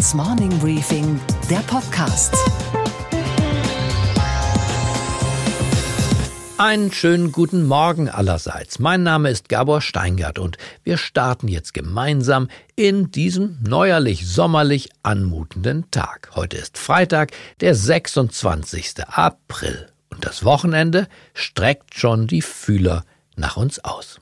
Handelsblatts Morning Briefing, der Podcast. Einen schönen guten Morgen allerseits. Mein Name ist Gabor Steingart und wir starten jetzt gemeinsam in diesem neuerlich sommerlich anmutenden Tag. Heute ist Freitag, der 26. April und das Wochenende streckt schon die Fühler nach uns aus.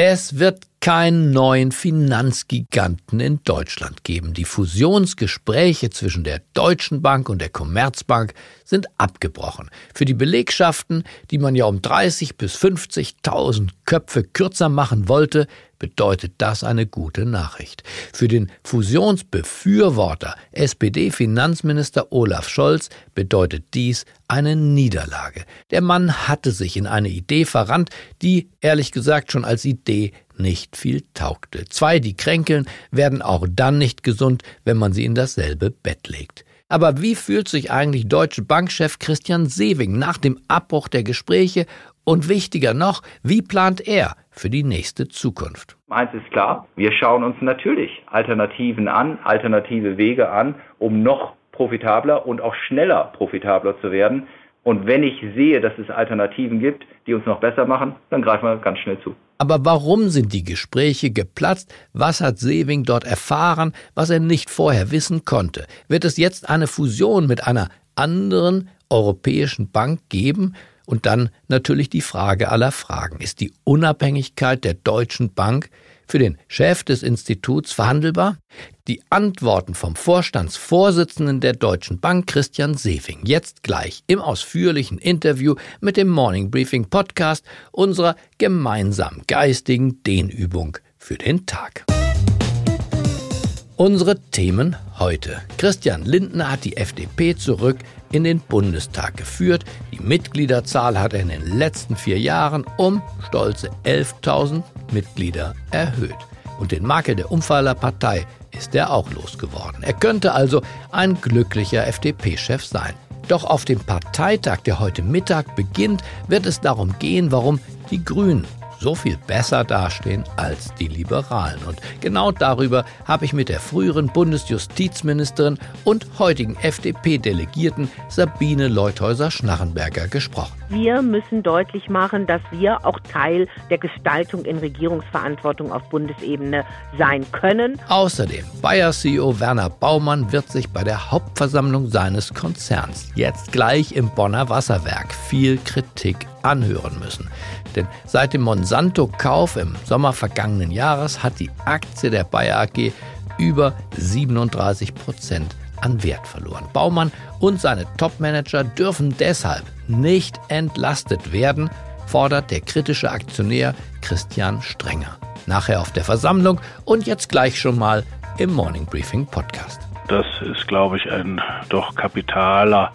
Es wird keinen neuen Finanzgiganten in Deutschland geben. Die Fusionsgespräche zwischen der Deutschen Bank und der Commerzbank sind abgebrochen. Für die Belegschaften, die man ja um 30 bis 50.000 Köpfe kürzer machen wollte, bedeutet das eine gute Nachricht. Für den Fusionsbefürworter SPD-Finanzminister Olaf Scholz bedeutet dies eine Niederlage. Der Mann hatte sich in eine Idee verrannt, die ehrlich gesagt schon als Idee nicht viel taugte. Zwei, die kränkeln, werden auch dann nicht gesund, wenn man sie in dasselbe Bett legt. Aber wie fühlt sich eigentlich Deutsche Bankchef Christian Sewing nach dem Abbruch der Gespräche und wichtiger noch, wie plant er für die nächste Zukunft? Eins ist klar, wir schauen uns natürlich Alternativen an, alternative Wege an, um noch profitabler und auch schneller profitabler zu werden. Und wenn ich sehe, dass es Alternativen gibt, die uns noch besser machen, dann greifen wir ganz schnell zu. Aber warum sind die Gespräche geplatzt? Was hat Sewing dort erfahren, was er nicht vorher wissen konnte? Wird es jetzt eine Fusion mit einer anderen europäischen Bank geben? Und dann natürlich die Frage aller Fragen. Ist die Unabhängigkeit der Deutschen Bank für den Chef des Instituts verhandelbar? Die Antworten vom Vorstandsvorsitzenden der Deutschen Bank, Christian Sefing, jetzt gleich im ausführlichen Interview mit dem Morning Briefing Podcast unserer gemeinsamen geistigen Dehnübung für den Tag. Unsere Themen heute. Christian Lindner hat die FDP zurück in den Bundestag geführt. Die Mitgliederzahl hat er in den letzten vier Jahren um stolze 11.000 Mitglieder erhöht. Und den Makel der Umfallerpartei ist er auch losgeworden. Er könnte also ein glücklicher FDP-Chef sein. Doch auf dem Parteitag, der heute Mittag beginnt, wird es darum gehen, warum die Grünen so viel besser dastehen als die Liberalen. Und genau darüber habe ich mit der früheren Bundesjustizministerin und heutigen FDP-Delegierten Sabine Leuthäuser-Schnarrenberger gesprochen. Wir müssen deutlich machen, dass wir auch Teil der Gestaltung in Regierungsverantwortung auf Bundesebene sein können. Außerdem, Bayer-CEO Werner Baumann wird sich bei der Hauptversammlung seines Konzerns jetzt gleich im Bonner Wasserwerk viel Kritik anhören müssen. Denn seit dem Monsanto-Kauf im Sommer vergangenen Jahres hat die Aktie der Bayer AG über 37 Prozent an Wert verloren. Baumann und seine Topmanager dürfen deshalb nicht entlastet werden, fordert der kritische Aktionär Christian Strenger. Nachher auf der Versammlung und jetzt gleich schon mal im Morning Briefing Podcast. Das ist, glaube ich, ein doch kapitaler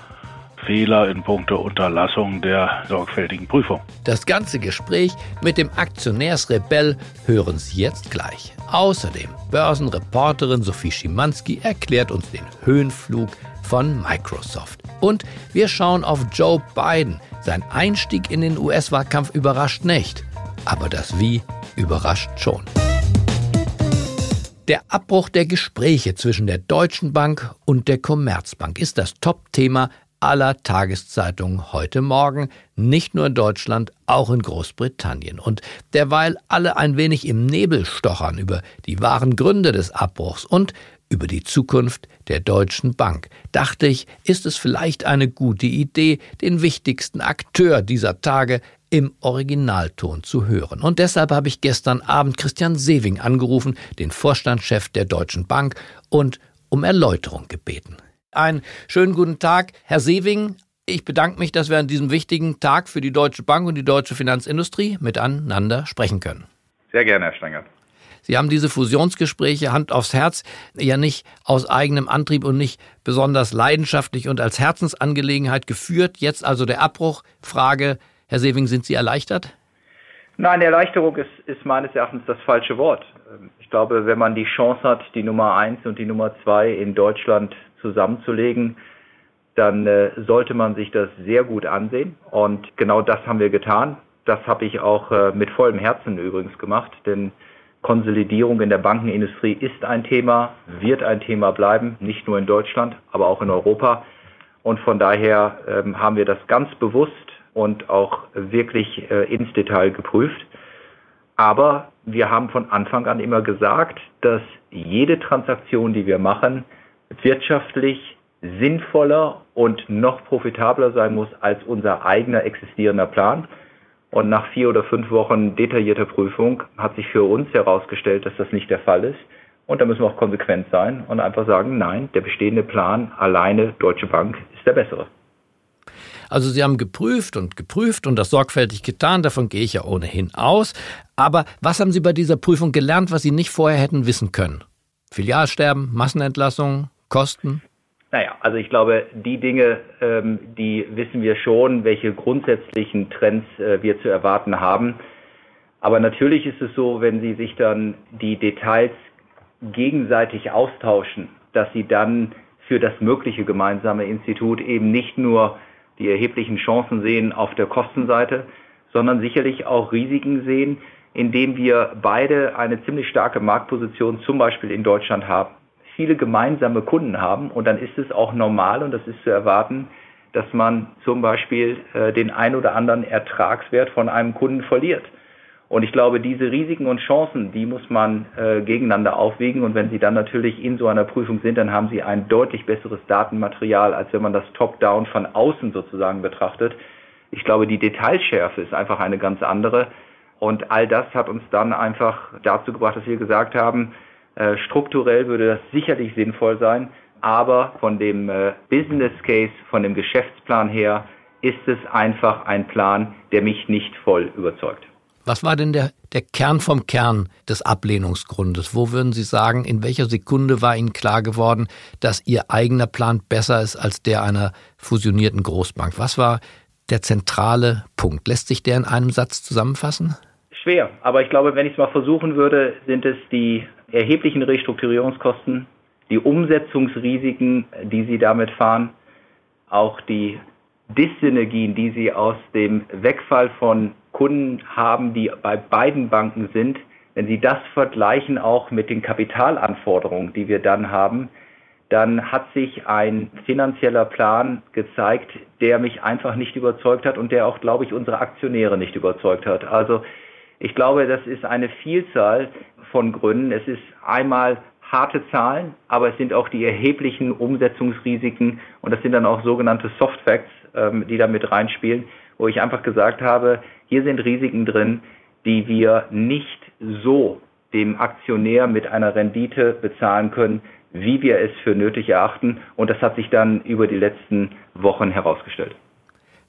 Fehler in puncto Unterlassung der sorgfältigen Prüfung. Das ganze Gespräch mit dem Aktionärsrebell hören Sie jetzt gleich. Außerdem Börsenreporterin Sophie Schimanski erklärt uns den Höhenflug von Microsoft. Und wir schauen auf Joe Biden. Sein Einstieg in den US-Wahlkampf überrascht nicht, aber das Wie überrascht schon. Der Abbruch der Gespräche zwischen der Deutschen Bank und der Commerzbank ist das Top-Thema aller Tageszeitungen heute Morgen, nicht nur in Deutschland, auch in Großbritannien. Und derweil alle ein wenig im Nebel stochern über die wahren Gründe des Abbruchs und über die Zukunft der Deutschen Bank, dachte ich, ist es vielleicht eine gute Idee, den wichtigsten Akteur dieser Tage im Originalton zu hören. Und deshalb habe ich gestern Abend Christian Sewing angerufen, den Vorstandschef der Deutschen Bank, und um Erläuterung gebeten. Einen schönen guten Tag, Herr Sewing. Ich bedanke mich, dass wir an diesem wichtigen Tag für die Deutsche Bank und die deutsche Finanzindustrie miteinander sprechen können. Sehr gerne, Herr Stenger. Sie haben diese Fusionsgespräche Hand aufs Herz ja nicht aus eigenem Antrieb und nicht besonders leidenschaftlich und als Herzensangelegenheit geführt. Jetzt also der Abbruch. Frage, Herr Sewing, sind Sie erleichtert? Nein, Erleichterung ist, ist meines Erachtens das falsche Wort. Ich glaube, wenn man die Chance hat, die Nummer eins und die Nummer zwei in Deutschland zusammenzulegen, dann äh, sollte man sich das sehr gut ansehen. Und genau das haben wir getan. Das habe ich auch äh, mit vollem Herzen übrigens gemacht, denn Konsolidierung in der Bankenindustrie ist ein Thema, wird ein Thema bleiben, nicht nur in Deutschland, aber auch in Europa. Und von daher ähm, haben wir das ganz bewusst und auch wirklich äh, ins Detail geprüft. Aber wir haben von Anfang an immer gesagt, dass jede Transaktion, die wir machen, wirtschaftlich sinnvoller und noch profitabler sein muss als unser eigener existierender Plan. Und nach vier oder fünf Wochen detaillierter Prüfung hat sich für uns herausgestellt, dass das nicht der Fall ist. Und da müssen wir auch konsequent sein und einfach sagen, nein, der bestehende Plan alleine Deutsche Bank ist der bessere. Also Sie haben geprüft und geprüft und das sorgfältig getan, davon gehe ich ja ohnehin aus. Aber was haben Sie bei dieser Prüfung gelernt, was Sie nicht vorher hätten wissen können? Filialsterben, Massenentlassungen, Kosten? Naja, also ich glaube, die Dinge, ähm, die wissen wir schon, welche grundsätzlichen Trends äh, wir zu erwarten haben. Aber natürlich ist es so, wenn Sie sich dann die Details gegenseitig austauschen, dass Sie dann für das mögliche gemeinsame Institut eben nicht nur die erheblichen Chancen sehen auf der Kostenseite, sondern sicherlich auch Risiken sehen, indem wir beide eine ziemlich starke Marktposition zum Beispiel in Deutschland haben viele gemeinsame Kunden haben und dann ist es auch normal und das ist zu erwarten, dass man zum Beispiel äh, den ein oder anderen Ertragswert von einem Kunden verliert. Und ich glaube, diese Risiken und Chancen, die muss man äh, gegeneinander aufwiegen. Und wenn Sie dann natürlich in so einer Prüfung sind, dann haben Sie ein deutlich besseres Datenmaterial, als wenn man das Top-Down von außen sozusagen betrachtet. Ich glaube, die Detailschärfe ist einfach eine ganz andere. Und all das hat uns dann einfach dazu gebracht, dass wir gesagt haben, strukturell würde das sicherlich sinnvoll sein, aber von dem äh, Business Case, von dem Geschäftsplan her, ist es einfach ein Plan, der mich nicht voll überzeugt. Was war denn der, der Kern vom Kern des Ablehnungsgrundes? Wo würden Sie sagen, in welcher Sekunde war Ihnen klar geworden, dass Ihr eigener Plan besser ist als der einer fusionierten Großbank? Was war der zentrale Punkt? Lässt sich der in einem Satz zusammenfassen? Schwer, aber ich glaube, wenn ich es mal versuchen würde, sind es die erheblichen Restrukturierungskosten, die Umsetzungsrisiken, die sie damit fahren, auch die Dissynergien, die sie aus dem Wegfall von Kunden haben, die bei beiden Banken sind, wenn Sie das vergleichen auch mit den Kapitalanforderungen, die wir dann haben, dann hat sich ein finanzieller Plan gezeigt, der mich einfach nicht überzeugt hat und der auch, glaube ich, unsere Aktionäre nicht überzeugt hat. Also ich glaube, das ist eine Vielzahl von Gründen. Es ist einmal harte Zahlen, aber es sind auch die erheblichen Umsetzungsrisiken und das sind dann auch sogenannte Soft Facts, ähm, die da mit reinspielen, wo ich einfach gesagt habe, hier sind Risiken drin, die wir nicht so dem Aktionär mit einer Rendite bezahlen können, wie wir es für nötig erachten. Und das hat sich dann über die letzten Wochen herausgestellt.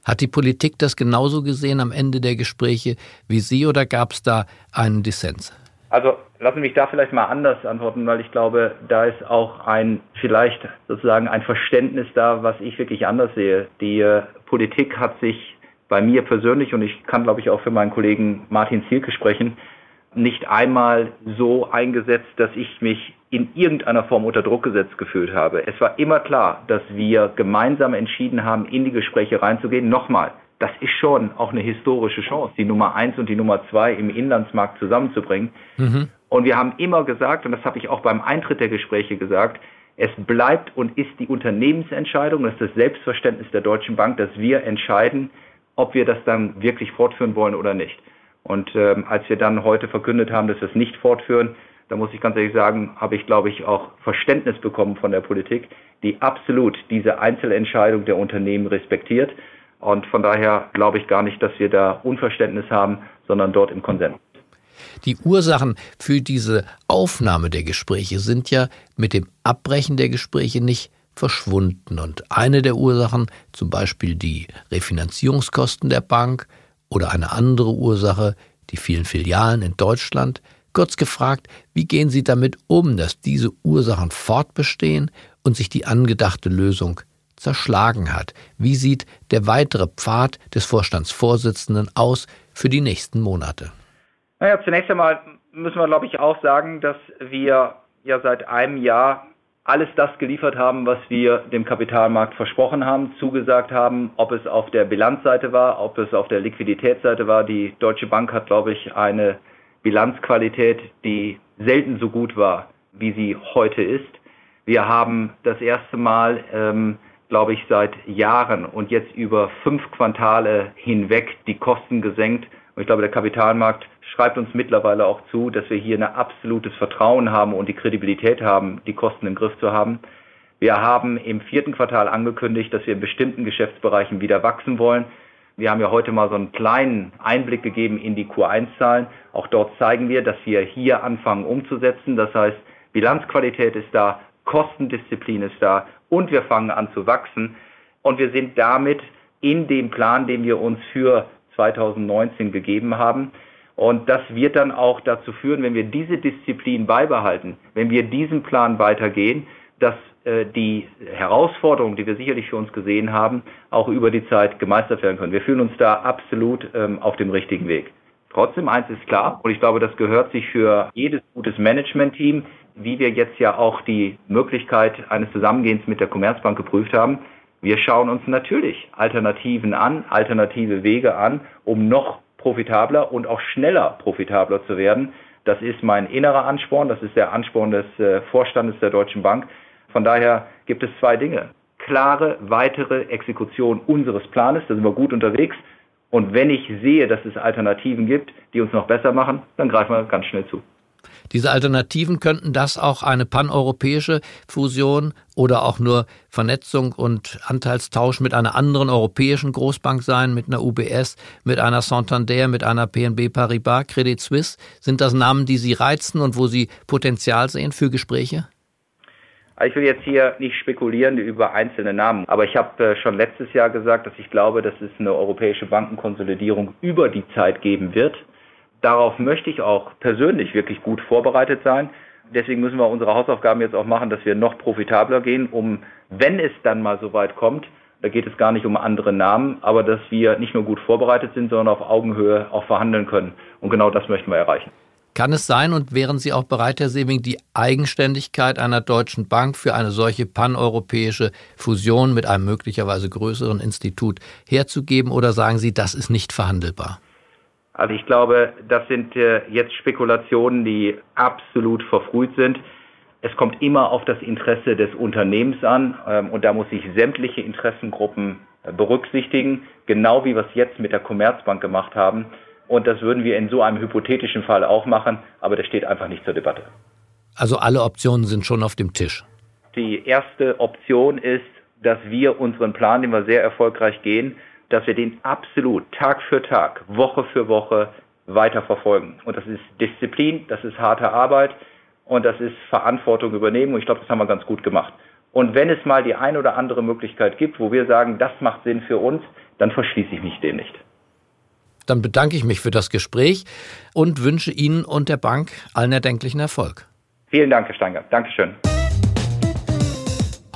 Hat die Politik das genauso gesehen am Ende der Gespräche wie Sie oder gab es da einen Dissens? Also lassen Sie mich da vielleicht mal anders antworten, weil ich glaube, da ist auch ein vielleicht sozusagen ein Verständnis da, was ich wirklich anders sehe. Die äh, Politik hat sich bei mir persönlich und ich kann glaube ich auch für meinen Kollegen Martin Zielke sprechen, nicht einmal so eingesetzt, dass ich mich in irgendeiner Form unter Druck gesetzt gefühlt habe. Es war immer klar, dass wir gemeinsam entschieden haben, in die Gespräche reinzugehen. Nochmal, das ist schon auch eine historische Chance, die Nummer eins und die Nummer zwei im Inlandsmarkt zusammenzubringen. Mhm. Und wir haben immer gesagt, und das habe ich auch beim Eintritt der Gespräche gesagt, es bleibt und ist die Unternehmensentscheidung, das ist das Selbstverständnis der Deutschen Bank, dass wir entscheiden, ob wir das dann wirklich fortführen wollen oder nicht. Und ähm, als wir dann heute verkündet haben, dass wir es nicht fortführen, da muss ich ganz ehrlich sagen, habe ich, glaube ich, auch Verständnis bekommen von der Politik, die absolut diese Einzelentscheidung der Unternehmen respektiert. Und von daher glaube ich gar nicht, dass wir da Unverständnis haben, sondern dort im Konsens. Die Ursachen für diese Aufnahme der Gespräche sind ja mit dem Abbrechen der Gespräche nicht verschwunden. Und eine der Ursachen, zum Beispiel die Refinanzierungskosten der Bank oder eine andere Ursache, die vielen Filialen in Deutschland, Kurz gefragt, wie gehen Sie damit um, dass diese Ursachen fortbestehen und sich die angedachte Lösung zerschlagen hat? Wie sieht der weitere Pfad des Vorstandsvorsitzenden aus für die nächsten Monate? Naja, zunächst einmal müssen wir, glaube ich, auch sagen, dass wir ja seit einem Jahr alles das geliefert haben, was wir dem Kapitalmarkt versprochen haben, zugesagt haben, ob es auf der Bilanzseite war, ob es auf der Liquiditätsseite war. Die Deutsche Bank hat, glaube ich, eine Bilanzqualität, die selten so gut war, wie sie heute ist. Wir haben das erste Mal, ähm, glaube ich, seit Jahren und jetzt über fünf Quartale hinweg die Kosten gesenkt. Und ich glaube, der Kapitalmarkt schreibt uns mittlerweile auch zu, dass wir hier ein absolutes Vertrauen haben und die Kredibilität haben, die Kosten im Griff zu haben. Wir haben im vierten Quartal angekündigt, dass wir in bestimmten Geschäftsbereichen wieder wachsen wollen. Wir haben ja heute mal so einen kleinen Einblick gegeben in die Q1-Zahlen. Auch dort zeigen wir, dass wir hier anfangen umzusetzen. Das heißt, Bilanzqualität ist da, Kostendisziplin ist da und wir fangen an zu wachsen. Und wir sind damit in dem Plan, den wir uns für 2019 gegeben haben. Und das wird dann auch dazu führen, wenn wir diese Disziplin beibehalten, wenn wir diesen Plan weitergehen, dass äh, die Herausforderungen, die wir sicherlich für uns gesehen haben, auch über die Zeit gemeistert werden können. Wir fühlen uns da absolut ähm, auf dem richtigen Weg. Trotzdem eins ist klar, und ich glaube, das gehört sich für jedes gutes Management-Team, wie wir jetzt ja auch die Möglichkeit eines Zusammengehens mit der Commerzbank geprüft haben. Wir schauen uns natürlich Alternativen an, alternative Wege an, um noch profitabler und auch schneller profitabler zu werden. Das ist mein innerer Ansporn, das ist der Ansporn des äh, Vorstandes der Deutschen Bank. Von daher gibt es zwei Dinge. Klare weitere Exekution unseres Planes, da sind wir gut unterwegs. Und wenn ich sehe, dass es Alternativen gibt, die uns noch besser machen, dann greifen wir ganz schnell zu. Diese Alternativen könnten das auch eine paneuropäische Fusion oder auch nur Vernetzung und Anteilstausch mit einer anderen europäischen Großbank sein, mit einer UBS, mit einer Santander, mit einer PNB Paribas, Credit Suisse. Sind das Namen, die Sie reizen und wo Sie Potenzial sehen für Gespräche? Ich will jetzt hier nicht spekulieren über einzelne Namen, aber ich habe äh, schon letztes Jahr gesagt, dass ich glaube, dass es eine europäische Bankenkonsolidierung über die Zeit geben wird. Darauf möchte ich auch persönlich wirklich gut vorbereitet sein. Deswegen müssen wir unsere Hausaufgaben jetzt auch machen, dass wir noch profitabler gehen, um, wenn es dann mal so weit kommt, da geht es gar nicht um andere Namen, aber dass wir nicht nur gut vorbereitet sind, sondern auf Augenhöhe auch verhandeln können. Und genau das möchten wir erreichen. Kann es sein und wären Sie auch bereit, Herr Sebing, die Eigenständigkeit einer deutschen Bank für eine solche paneuropäische Fusion mit einem möglicherweise größeren Institut herzugeben oder sagen Sie, das ist nicht verhandelbar? Also ich glaube, das sind äh, jetzt Spekulationen, die absolut verfrüht sind. Es kommt immer auf das Interesse des Unternehmens an ähm, und da muss ich sämtliche Interessengruppen berücksichtigen, genau wie wir es jetzt mit der Commerzbank gemacht haben. Und das würden wir in so einem hypothetischen Fall auch machen, aber das steht einfach nicht zur Debatte. Also alle Optionen sind schon auf dem Tisch. Die erste Option ist, dass wir unseren Plan, den wir sehr erfolgreich gehen, dass wir den absolut Tag für Tag, Woche für Woche weiter verfolgen. Und das ist Disziplin, das ist harte Arbeit und das ist Verantwortung übernehmen. Und ich glaube, das haben wir ganz gut gemacht. Und wenn es mal die ein oder andere Möglichkeit gibt, wo wir sagen, das macht Sinn für uns, dann verschließe ich mich dem nicht. Dann bedanke ich mich für das Gespräch und wünsche Ihnen und der Bank allen erdenklichen Erfolg. Vielen Dank, Herr Steingart. Dankeschön.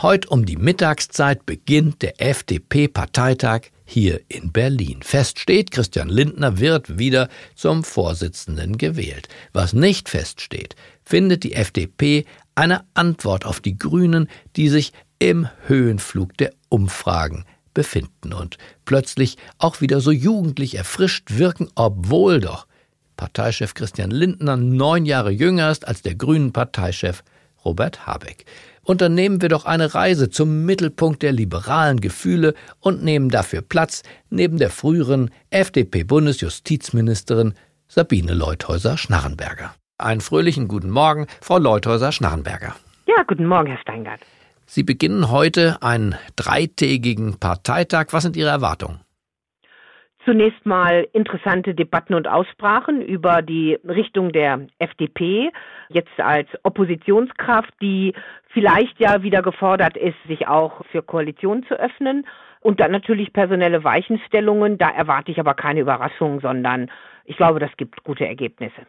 Heute um die Mittagszeit beginnt der FDP-Parteitag hier in Berlin. Fest steht, Christian Lindner wird wieder zum Vorsitzenden gewählt. Was nicht feststeht, findet die FDP eine Antwort auf die Grünen, die sich im Höhenflug der Umfragen befinden und plötzlich auch wieder so jugendlich erfrischt wirken, obwohl doch Parteichef Christian Lindner neun Jahre jünger ist als der grünen Parteichef Robert Habeck. Unternehmen wir doch eine Reise zum Mittelpunkt der liberalen Gefühle und nehmen dafür Platz neben der früheren FDP-Bundesjustizministerin Sabine Leuthäuser-Schnarrenberger. Einen fröhlichen guten Morgen, Frau Leuthäuser-Schnarrenberger. Ja, guten Morgen, Herr Steingart. Sie beginnen heute einen dreitägigen Parteitag. Was sind Ihre Erwartungen? Zunächst mal interessante Debatten und Aussprachen über die Richtung der FDP, jetzt als Oppositionskraft, die vielleicht ja wieder gefordert ist, sich auch für Koalitionen zu öffnen. Und dann natürlich personelle Weichenstellungen. Da erwarte ich aber keine Überraschungen, sondern ich glaube, das gibt gute Ergebnisse.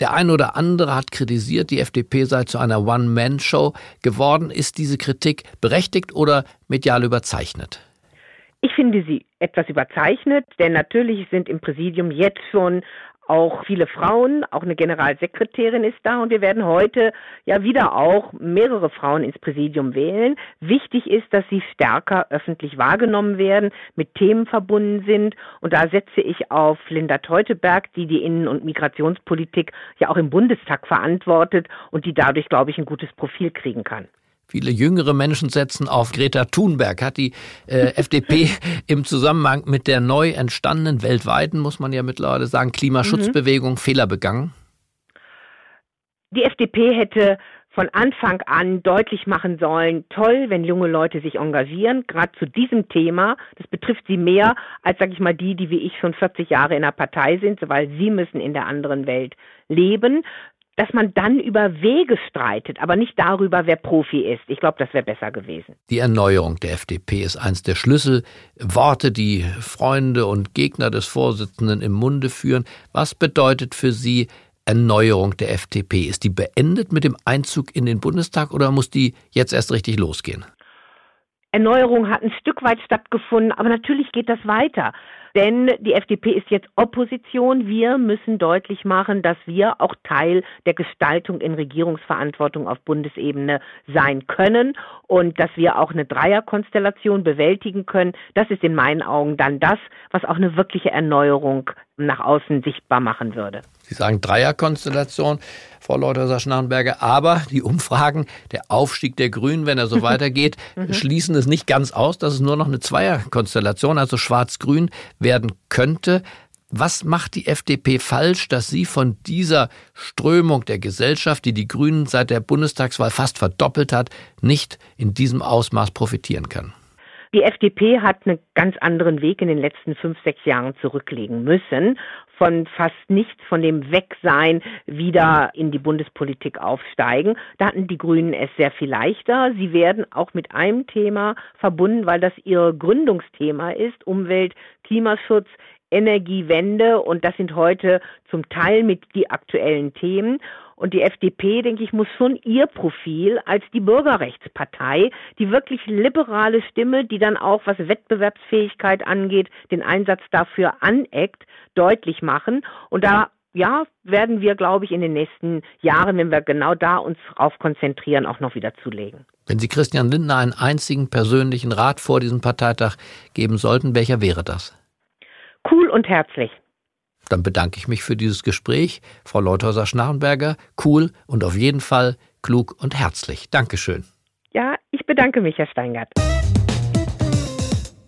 Der ein oder andere hat kritisiert, die FDP sei zu einer One-Man-Show geworden. Ist diese Kritik berechtigt oder medial überzeichnet? Ich finde sie etwas überzeichnet, denn natürlich sind im Präsidium jetzt schon auch viele Frauen, auch eine Generalsekretärin ist da und wir werden heute ja wieder auch mehrere Frauen ins Präsidium wählen. Wichtig ist, dass sie stärker öffentlich wahrgenommen werden, mit Themen verbunden sind und da setze ich auf Linda Teuteberg, die die Innen- und Migrationspolitik ja auch im Bundestag verantwortet und die dadurch, glaube ich, ein gutes Profil kriegen kann. Viele jüngere Menschen setzen auf Greta Thunberg. Hat die äh, FDP im Zusammenhang mit der neu entstandenen weltweiten, muss man ja mittlerweile sagen, Klimaschutzbewegung mhm. Fehler begangen? Die FDP hätte von Anfang an deutlich machen sollen, toll, wenn junge Leute sich engagieren, gerade zu diesem Thema. Das betrifft sie mehr als, sag ich mal, die, die wie ich schon 40 Jahre in der Partei sind, weil sie müssen in der anderen Welt leben dass man dann über Wege streitet, aber nicht darüber, wer Profi ist. Ich glaube, das wäre besser gewesen. Die Erneuerung der FDP ist eines der Schlüsselworte, die Freunde und Gegner des Vorsitzenden im Munde führen. Was bedeutet für Sie Erneuerung der FDP? Ist die beendet mit dem Einzug in den Bundestag oder muss die jetzt erst richtig losgehen? Erneuerung hat ein Stück weit stattgefunden, aber natürlich geht das weiter. Denn die FDP ist jetzt Opposition. Wir müssen deutlich machen, dass wir auch Teil der Gestaltung in Regierungsverantwortung auf Bundesebene sein können und dass wir auch eine Dreierkonstellation bewältigen können. Das ist in meinen Augen dann das, was auch eine wirkliche Erneuerung nach außen sichtbar machen würde. Sie sagen Dreierkonstellation, Frau Leuthäuser-Schnarrenberger, aber die Umfragen, der Aufstieg der Grünen, wenn er so weitergeht, mhm. schließen es nicht ganz aus, dass es nur noch eine Zweierkonstellation, also Schwarz-Grün, werden könnte. Was macht die FDP falsch, dass sie von dieser Strömung der Gesellschaft, die die Grünen seit der Bundestagswahl fast verdoppelt hat, nicht in diesem Ausmaß profitieren kann? Die FDP hat einen ganz anderen Weg in den letzten fünf, sechs Jahren zurücklegen müssen. Von fast nichts, von dem Wegsein wieder in die Bundespolitik aufsteigen. Da hatten die Grünen es sehr viel leichter. Sie werden auch mit einem Thema verbunden, weil das ihr Gründungsthema ist. Umwelt, Klimaschutz, Energiewende und das sind heute zum Teil mit die aktuellen Themen. Und die FDP, denke ich, muss schon ihr Profil als die Bürgerrechtspartei, die wirklich liberale Stimme, die dann auch, was Wettbewerbsfähigkeit angeht, den Einsatz dafür aneckt, deutlich machen. Und da ja, werden wir, glaube ich, in den nächsten Jahren, wenn wir genau da uns drauf konzentrieren, auch noch wieder zulegen. Wenn Sie Christian Lindner einen einzigen persönlichen Rat vor diesem Parteitag geben sollten, welcher wäre das? Cool und herzlich. Dann bedanke ich mich für dieses Gespräch. Frau Leuthäuser-Schnarrenberger, cool und auf jeden Fall klug und herzlich. Dankeschön. Ja, ich bedanke mich, Herr Steingart.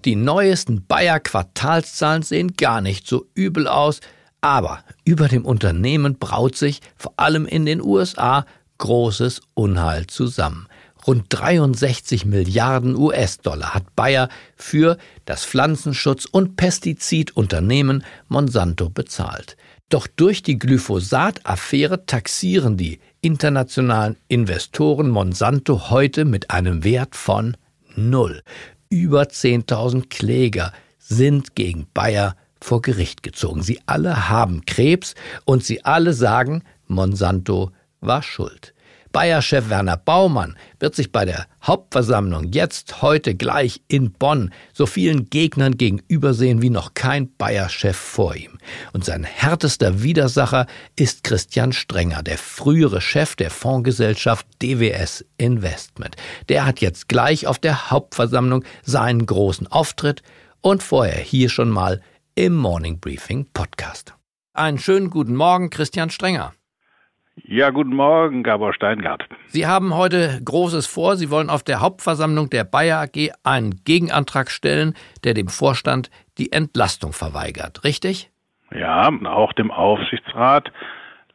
Die neuesten Bayer Quartalszahlen sehen gar nicht so übel aus, aber über dem Unternehmen braut sich vor allem in den USA großes Unheil zusammen. Rund 63 Milliarden US-Dollar hat Bayer für das Pflanzenschutz- und Pestizidunternehmen Monsanto bezahlt. Doch durch die Glyphosat-Affäre taxieren die internationalen Investoren Monsanto heute mit einem Wert von null. Über 10.000 Kläger sind gegen Bayer vor Gericht gezogen. Sie alle haben Krebs und sie alle sagen, Monsanto war schuld. Bayer-Chef Werner Baumann wird sich bei der Hauptversammlung jetzt heute gleich in Bonn so vielen Gegnern gegenübersehen wie noch kein Bayer-Chef vor ihm. Und sein härtester Widersacher ist Christian Strenger, der frühere Chef der Fondsgesellschaft DWS Investment. Der hat jetzt gleich auf der Hauptversammlung seinen großen Auftritt und vorher hier schon mal im Morning Briefing Podcast. Einen schönen guten Morgen, Christian Strenger. Ja, guten Morgen, Gabor Steingart. Sie haben heute Großes vor. Sie wollen auf der Hauptversammlung der Bayer AG einen Gegenantrag stellen, der dem Vorstand die Entlastung verweigert, richtig? Ja, auch dem Aufsichtsrat.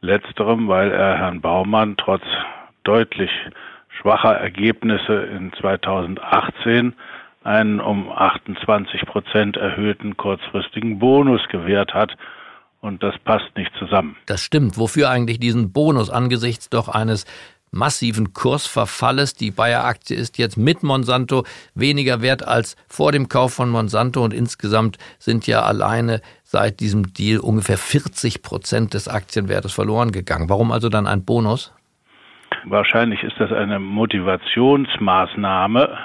Letzterem, weil er Herrn Baumann trotz deutlich schwacher Ergebnisse in 2018 einen um 28 Prozent erhöhten kurzfristigen Bonus gewährt hat und das passt nicht zusammen. Das stimmt. Wofür eigentlich diesen Bonus angesichts doch eines massiven Kursverfalles. Die Bayer-Aktie ist jetzt mit Monsanto weniger wert als vor dem Kauf von Monsanto und insgesamt sind ja alleine seit diesem Deal ungefähr 40 Prozent des Aktienwertes verloren gegangen. Warum also dann ein Bonus? Wahrscheinlich ist das eine Motivationsmaßnahme.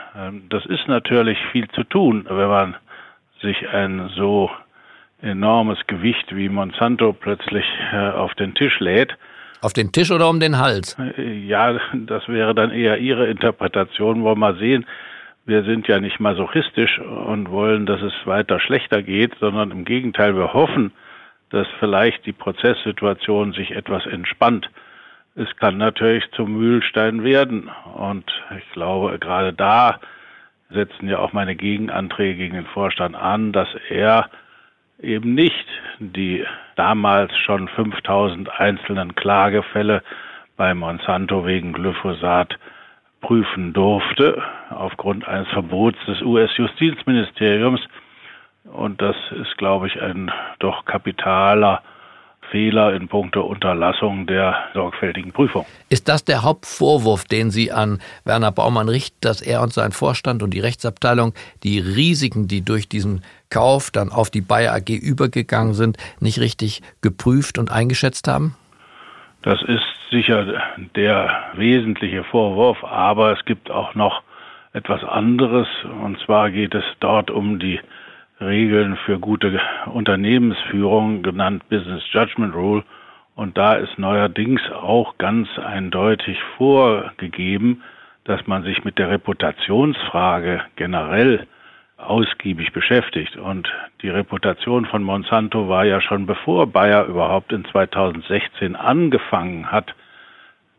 Das ist natürlich viel zu tun, wenn man sich ein so enormes Gewicht wie Monsanto plötzlich äh, auf den Tisch lädt. Auf den Tisch oder um den Hals? Äh, ja, das wäre dann eher Ihre Interpretation. Wollen wir mal sehen. Wir sind ja nicht masochistisch und wollen, dass es weiter schlechter geht, sondern im Gegenteil, wir hoffen, dass vielleicht die Prozesssituation sich etwas entspannt. Es kann natürlich zum Mühlstein werden. Und ich glaube, gerade da setzen ja auch meine Gegenanträge gegen den Vorstand an, dass er eben nicht die damals schon 5000 einzelnen Klagefälle bei Monsanto wegen Glyphosat prüfen durfte, aufgrund eines Verbots des US-Justizministeriums. Und das ist, glaube ich, ein doch kapitaler Fehler in puncto Unterlassung der sorgfältigen Prüfung. Ist das der Hauptvorwurf, den Sie an Werner Baumann richten, dass er und sein Vorstand und die Rechtsabteilung die Risiken, die durch diesen Kauf dann auf die Bayer AG übergegangen sind, nicht richtig geprüft und eingeschätzt haben? Das ist sicher der wesentliche Vorwurf, aber es gibt auch noch etwas anderes, und zwar geht es dort um die Regeln für gute Unternehmensführung, genannt Business Judgment Rule. Und da ist neuerdings auch ganz eindeutig vorgegeben, dass man sich mit der Reputationsfrage generell ausgiebig beschäftigt. Und die Reputation von Monsanto war ja schon bevor Bayer überhaupt in 2016 angefangen hat,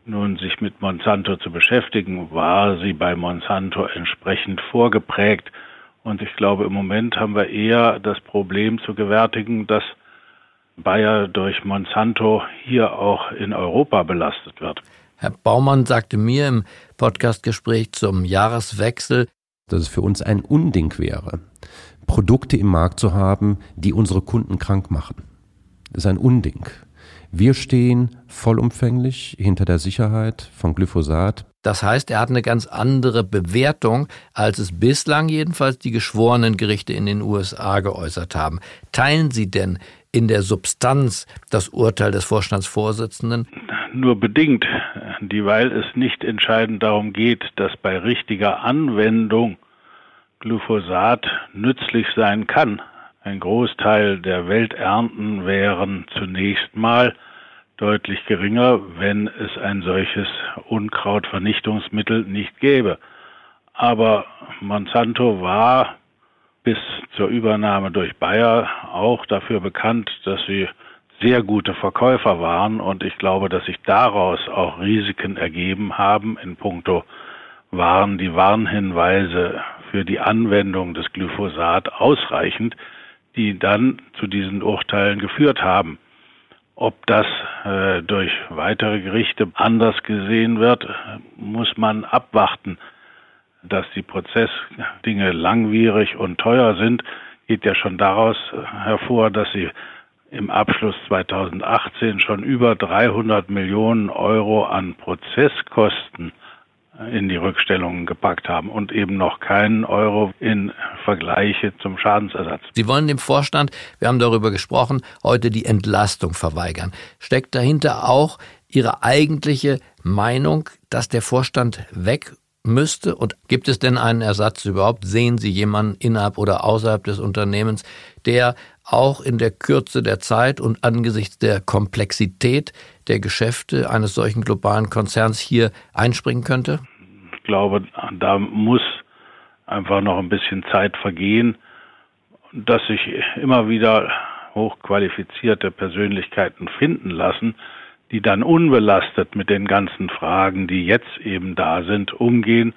nun sich mit Monsanto zu beschäftigen, war sie bei Monsanto entsprechend vorgeprägt und ich glaube, im Moment haben wir eher das Problem zu gewärtigen, dass Bayer durch Monsanto hier auch in Europa belastet wird. Herr Baumann sagte mir im Podcastgespräch zum Jahreswechsel, dass es für uns ein Unding wäre, Produkte im Markt zu haben, die unsere Kunden krank machen. Das ist ein Unding. Wir stehen vollumfänglich hinter der Sicherheit von Glyphosat. Das heißt, er hat eine ganz andere Bewertung, als es bislang jedenfalls die geschworenen Gerichte in den USA geäußert haben. Teilen Sie denn in der Substanz das Urteil des Vorstandsvorsitzenden? Nur bedingt, weil es nicht entscheidend darum geht, dass bei richtiger Anwendung Glyphosat nützlich sein kann. Ein Großteil der Welternten wären zunächst mal deutlich geringer, wenn es ein solches Unkrautvernichtungsmittel nicht gäbe. Aber Monsanto war bis zur Übernahme durch Bayer auch dafür bekannt, dass sie sehr gute Verkäufer waren und ich glaube, dass sich daraus auch Risiken ergeben haben in puncto waren die Warnhinweise für die Anwendung des Glyphosat ausreichend, die dann zu diesen Urteilen geführt haben. Ob das äh, durch weitere Gerichte anders gesehen wird, muss man abwarten. Dass die Prozessdinge langwierig und teuer sind, geht ja schon daraus hervor, dass sie im Abschluss 2018 schon über 300 Millionen Euro an Prozesskosten in die Rückstellungen gepackt haben und eben noch keinen Euro in Vergleiche zum Schadensersatz. Sie wollen dem Vorstand, wir haben darüber gesprochen, heute die Entlastung verweigern. Steckt dahinter auch Ihre eigentliche Meinung, dass der Vorstand weg müsste? Und gibt es denn einen Ersatz überhaupt? Sehen Sie jemanden innerhalb oder außerhalb des Unternehmens, der auch in der Kürze der Zeit und angesichts der Komplexität der Geschäfte eines solchen globalen Konzerns hier einspringen könnte? Ich glaube, da muss einfach noch ein bisschen Zeit vergehen, dass sich immer wieder hochqualifizierte Persönlichkeiten finden lassen, die dann unbelastet mit den ganzen Fragen, die jetzt eben da sind, umgehen.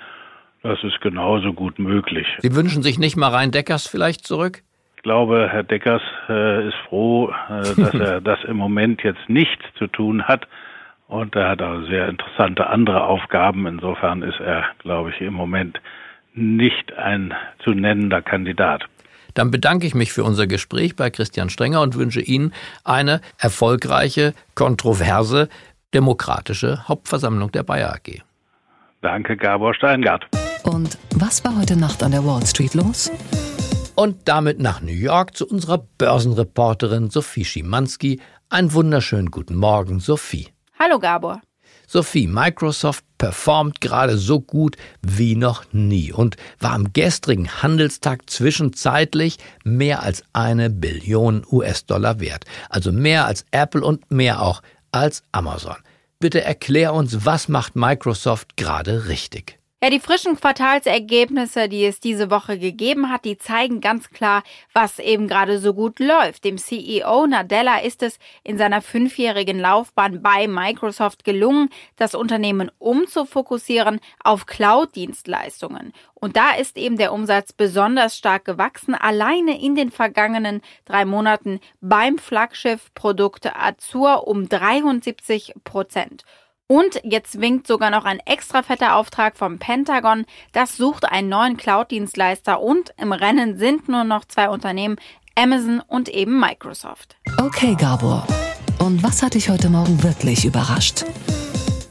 Das ist genauso gut möglich. Sie wünschen sich nicht mal Rhein Deckers vielleicht zurück? Ich glaube, Herr Deckers äh, ist froh, äh, dass er das im Moment jetzt nicht zu tun hat. Und er hat auch sehr interessante andere Aufgaben. Insofern ist er, glaube ich, im Moment nicht ein zu nennender Kandidat. Dann bedanke ich mich für unser Gespräch bei Christian Strenger und wünsche Ihnen eine erfolgreiche, kontroverse, demokratische Hauptversammlung der Bayer AG. Danke, Gabor Steingart. Und was war heute Nacht an der Wall Street los? Und damit nach New York zu unserer Börsenreporterin Sophie Schimanski. Einen wunderschönen guten Morgen, Sophie. Hallo Gabor. Sophie, Microsoft performt gerade so gut wie noch nie und war am gestrigen Handelstag zwischenzeitlich mehr als eine Billion US-Dollar wert. Also mehr als Apple und mehr auch als Amazon. Bitte erklär uns, was macht Microsoft gerade richtig? Ja, die frischen Quartalsergebnisse, die es diese Woche gegeben hat, die zeigen ganz klar, was eben gerade so gut läuft. Dem CEO Nadella ist es in seiner fünfjährigen Laufbahn bei Microsoft gelungen, das Unternehmen umzufokussieren auf Cloud-Dienstleistungen. Und da ist eben der Umsatz besonders stark gewachsen, alleine in den vergangenen drei Monaten beim Flaggschiff-Produkt Azure um 73 Prozent. Und jetzt winkt sogar noch ein extra fetter Auftrag vom Pentagon. Das sucht einen neuen Cloud-Dienstleister und im Rennen sind nur noch zwei Unternehmen, Amazon und eben Microsoft. Okay, Gabor. Und was hat dich heute Morgen wirklich überrascht?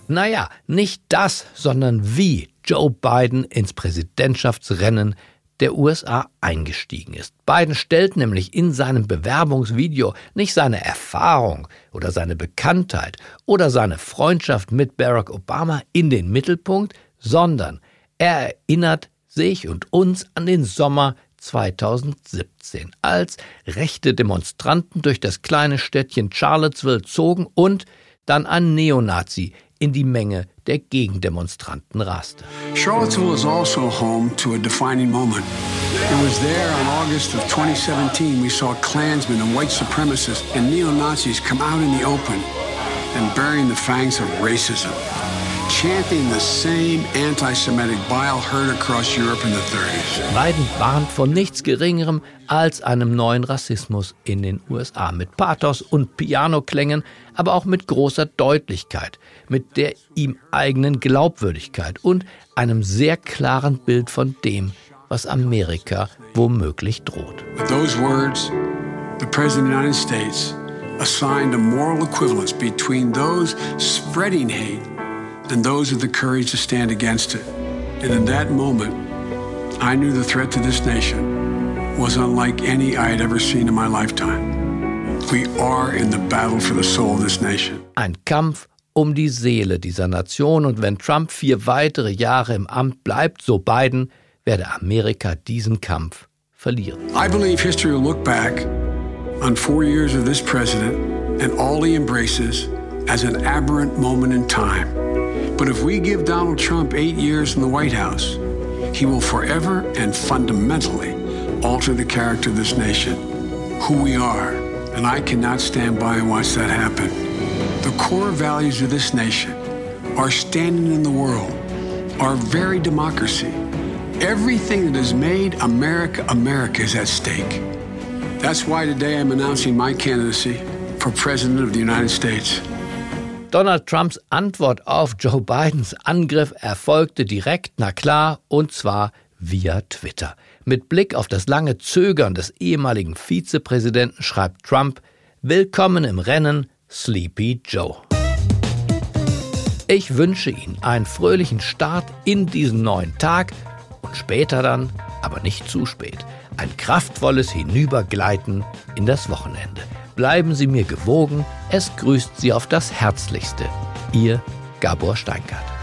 Naja, nicht das, sondern wie Joe Biden ins Präsidentschaftsrennen der USA eingestiegen ist. Biden stellt nämlich in seinem Bewerbungsvideo nicht seine Erfahrung oder seine Bekanntheit oder seine Freundschaft mit Barack Obama in den Mittelpunkt, sondern er erinnert sich und uns an den Sommer 2017, als rechte Demonstranten durch das kleine Städtchen Charlottesville zogen und dann ein Neonazi in die Menge der Gegendemonstranten raste. Charlottesville is also home to a defining moment. It was there on August of 2017 we saw Klansmen and white supremacists and neo-Nazis come out in the open and burying the fangs of racism chanting the same anti-Semitic bile heard across Europe in the 30s. Biden warnt von nichts Geringerem als einem neuen Rassismus in den USA mit Pathos und Pianoklängen, aber auch mit großer Deutlichkeit, mit der ihm eigenen Glaubwürdigkeit und einem sehr klaren Bild von dem, was Amerika womöglich droht. With those words, the President of the United States assigned a moral equivalence between those spreading hate and those with the courage to stand against it. And in that moment, I knew the threat to this nation was unlike any I had ever seen in my lifetime. We are in the battle for the soul of this nation. Ein Kampf um die Seele dieser Nation und wenn Trump vier weitere Jahre im Amt bleibt, so Biden, werde Amerika diesen Kampf verlieren. I believe history will look back on four years of this president and all he embraces as an aberrant moment in time. But if we give Donald Trump eight years in the White House, he will forever and fundamentally alter the character of this nation, who we are. And I cannot stand by and watch that happen. The core values of this nation, our standing in the world, our very democracy, everything that has made America America is at stake. That's why today I'm announcing my candidacy for President of the United States. Donald Trumps Antwort auf Joe Bidens Angriff erfolgte direkt, na klar, und zwar via Twitter. Mit Blick auf das lange Zögern des ehemaligen Vizepräsidenten schreibt Trump Willkommen im Rennen, Sleepy Joe. Ich wünsche Ihnen einen fröhlichen Start in diesen neuen Tag und später dann, aber nicht zu spät, ein kraftvolles Hinübergleiten in das Wochenende. Bleiben Sie mir gewogen. Es grüßt Sie auf das Herzlichste. Ihr Gabor Steingart.